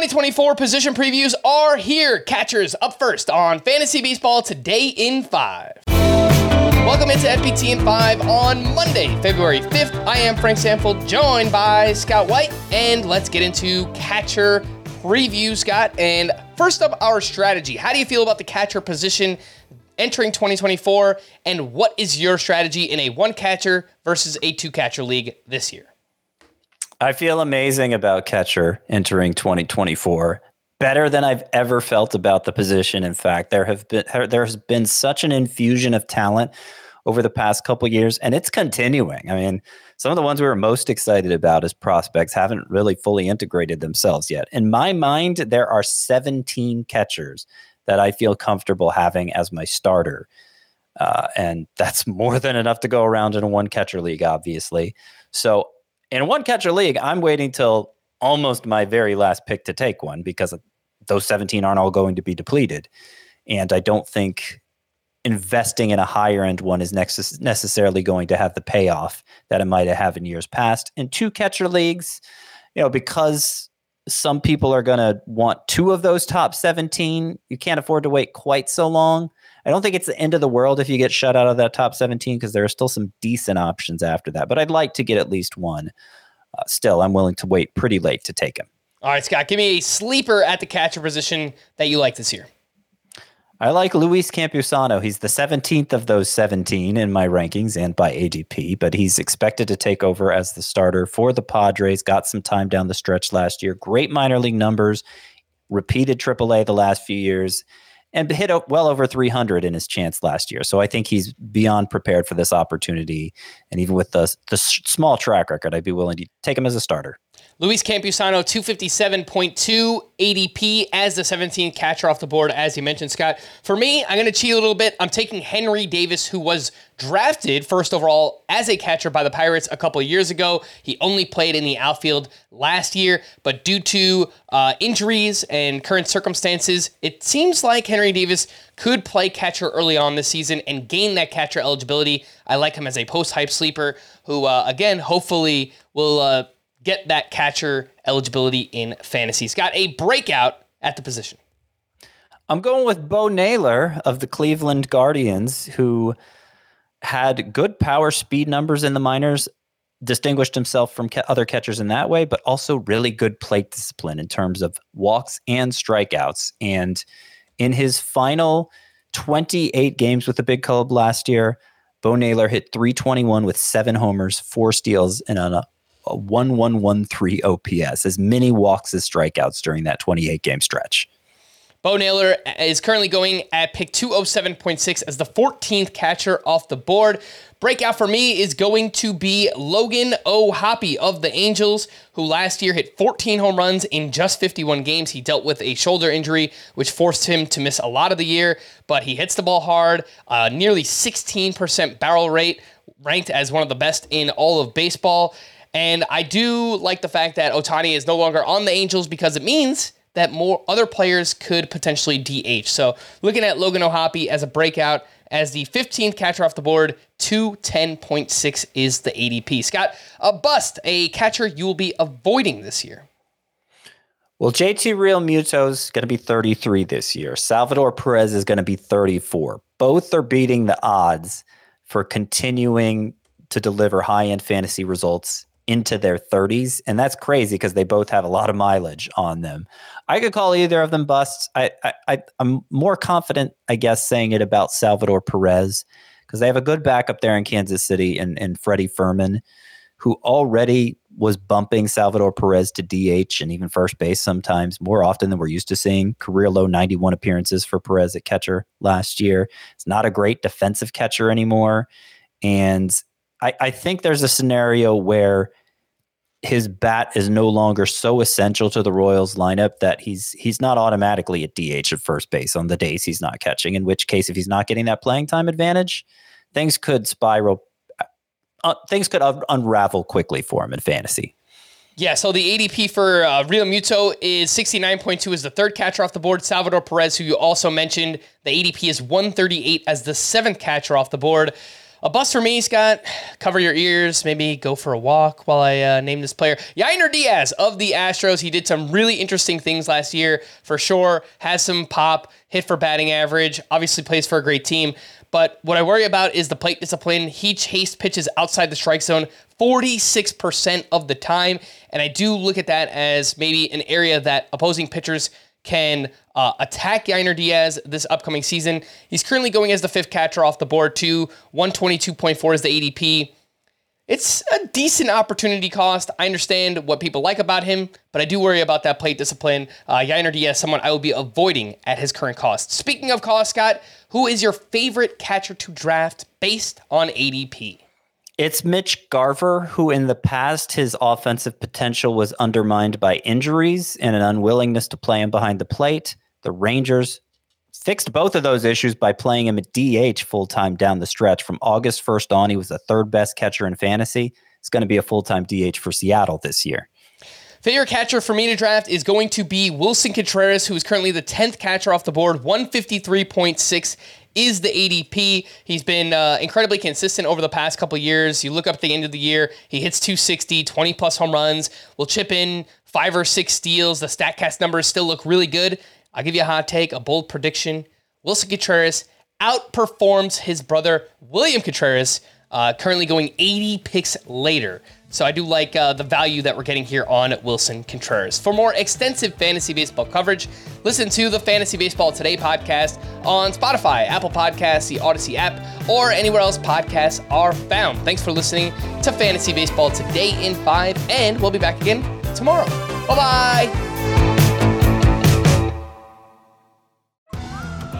2024 position previews are here. Catchers up first on Fantasy Baseball today in 5. Welcome into FBT in 5 on Monday, February 5th. I am Frank Stampfl, joined by Scott White, and let's get into catcher preview, Scott. And first up, our strategy. How do you feel about the catcher position entering 2024? And what is your strategy in a one catcher versus a two catcher league this year? I feel amazing about catcher entering 2024. Better than I've ever felt about the position. In fact, there have been there has been such an infusion of talent over the past couple years, and it's continuing. I mean, some of the ones we were most excited about as prospects haven't really fully integrated themselves yet. In my mind, there are 17 catchers that I feel comfortable having as my starter. Uh, and that's more than enough to go around in a one catcher league, obviously. So in one catcher league, I'm waiting till almost my very last pick to take one because those 17 aren't all going to be depleted. And I don't think investing in a higher end one is necessarily going to have the payoff that it might have in years past. In two catcher leagues, you know, because some people are going to want two of those top 17, you can't afford to wait quite so long. I don't think it's the end of the world if you get shut out of that top 17 because there are still some decent options after that. But I'd like to get at least one. Uh, still, I'm willing to wait pretty late to take him. All right, Scott, give me a sleeper at the catcher position that you like this year. I like Luis Campusano. He's the 17th of those 17 in my rankings and by ADP, but he's expected to take over as the starter for the Padres. Got some time down the stretch last year. Great minor league numbers, repeated AAA the last few years, and hit well over 300 in his chance last year. So I think he's beyond prepared for this opportunity. And even with the, the small track record, I'd be willing to take him as a starter. Luis Campusano, 257.2 ADP as the 17th catcher off the board, as you mentioned, Scott. For me, I'm going to cheat a little bit. I'm taking Henry Davis, who was drafted first overall as a catcher by the Pirates a couple years ago. He only played in the outfield last year, but due to uh, injuries and current circumstances, it seems like Henry Davis could play catcher early on this season and gain that catcher eligibility. I like him as a post hype sleeper who, uh, again, hopefully will. Uh, get that catcher eligibility in fantasy. He's got a breakout at the position. I'm going with Bo Naylor of the Cleveland Guardians, who had good power speed numbers in the minors, distinguished himself from ca- other catchers in that way, but also really good plate discipline in terms of walks and strikeouts. And in his final 28 games with the big club last year, Bo Naylor hit 321 with seven homers, four steals, and a a 1113 OPS, as many walks as strikeouts during that 28 game stretch. Bo Naylor is currently going at pick 207.6 as the 14th catcher off the board. Breakout for me is going to be Logan O'Hoppe of the Angels, who last year hit 14 home runs in just 51 games. He dealt with a shoulder injury, which forced him to miss a lot of the year, but he hits the ball hard, uh, nearly 16% barrel rate, ranked as one of the best in all of baseball. And I do like the fact that Ohtani is no longer on the Angels because it means that more other players could potentially DH. So looking at Logan O'Hoppe as a breakout as the 15th catcher off the board, 210.6 is the ADP. Scott, a bust, a catcher you will be avoiding this year. Well, JT Realmuto is going to be 33 this year. Salvador Perez is going to be 34. Both are beating the odds for continuing to deliver high end fantasy results into their 30s. And that's crazy because they both have a lot of mileage on them. I could call either of them busts. I, I, I'm more confident, I guess, saying it about Salvador Perez because they have a good backup there in Kansas City and, and Freddie Fermin, who already was bumping Salvador Perez to DH and even first base sometimes more often than we're used to seeing. Career low 91 appearances for Perez at catcher last year. It's not a great defensive catcher anymore. And I, I think there's a scenario where his bat is no longer so essential to the Royals lineup that he's he's not automatically at DH at first base on the days he's not catching. In which case, if he's not getting that playing time advantage, things could spiral. Uh, things could un- unravel quickly for him in fantasy. Yeah, so the ADP for uh, Realmuto is 69.2 as the third catcher off the board. Salvador Perez, who you also mentioned, the ADP is 138 as the seventh catcher off the board. A bust for me, Scott. Cover your ears. Maybe go for a walk while I uh, name this player. Yainer Diaz of the Astros. He did some really interesting things last year, for sure. Has some pop, hit for batting average. Obviously plays for a great team. But what I worry about is the plate discipline. He chased pitches outside the strike zone 46% of the time. And I do look at that as maybe an area that opposing pitchers can uh, attack Yainer Diaz this upcoming season. He's currently going as the fifth catcher off the board, to 122.4 is the ADP. It's a decent opportunity cost. I understand what people like about him, but I do worry about that plate discipline. Uh, Yainer Diaz, someone I will be avoiding at his current cost. Speaking of cost, Scott, who is your favorite catcher to draft based on ADP? It's Mitch Garver, who in the past his offensive potential was undermined by injuries and an unwillingness to play him behind the plate. The Rangers fixed both of those issues by playing him at DH full time down the stretch. From August 1st on, he was the third best catcher in fantasy. It's going to be a full time DH for Seattle this year. Favorite catcher for me to draft is going to be Willson Contreras, who is currently the 10th catcher off the board, 153.6 is the ADP. He's been uh, incredibly consistent over the past couple years. You look up at the end of the year, he hits 260, 20 plus home runs, will chip in five or six steals. The StatCast numbers still look really good. I'll give you a hot take, a bold prediction. Willson Contreras outperforms his brother, William Contreras, uh, currently going 80 picks later. So I do like uh, the value that we're getting here on Willson Contreras. For more extensive fantasy baseball coverage, listen to the Fantasy Baseball Today podcast on Spotify, Apple Podcasts, the Audacy app, or anywhere else podcasts are found. Thanks for listening to Fantasy Baseball Today in 5, and we'll be back again tomorrow. Bye bye.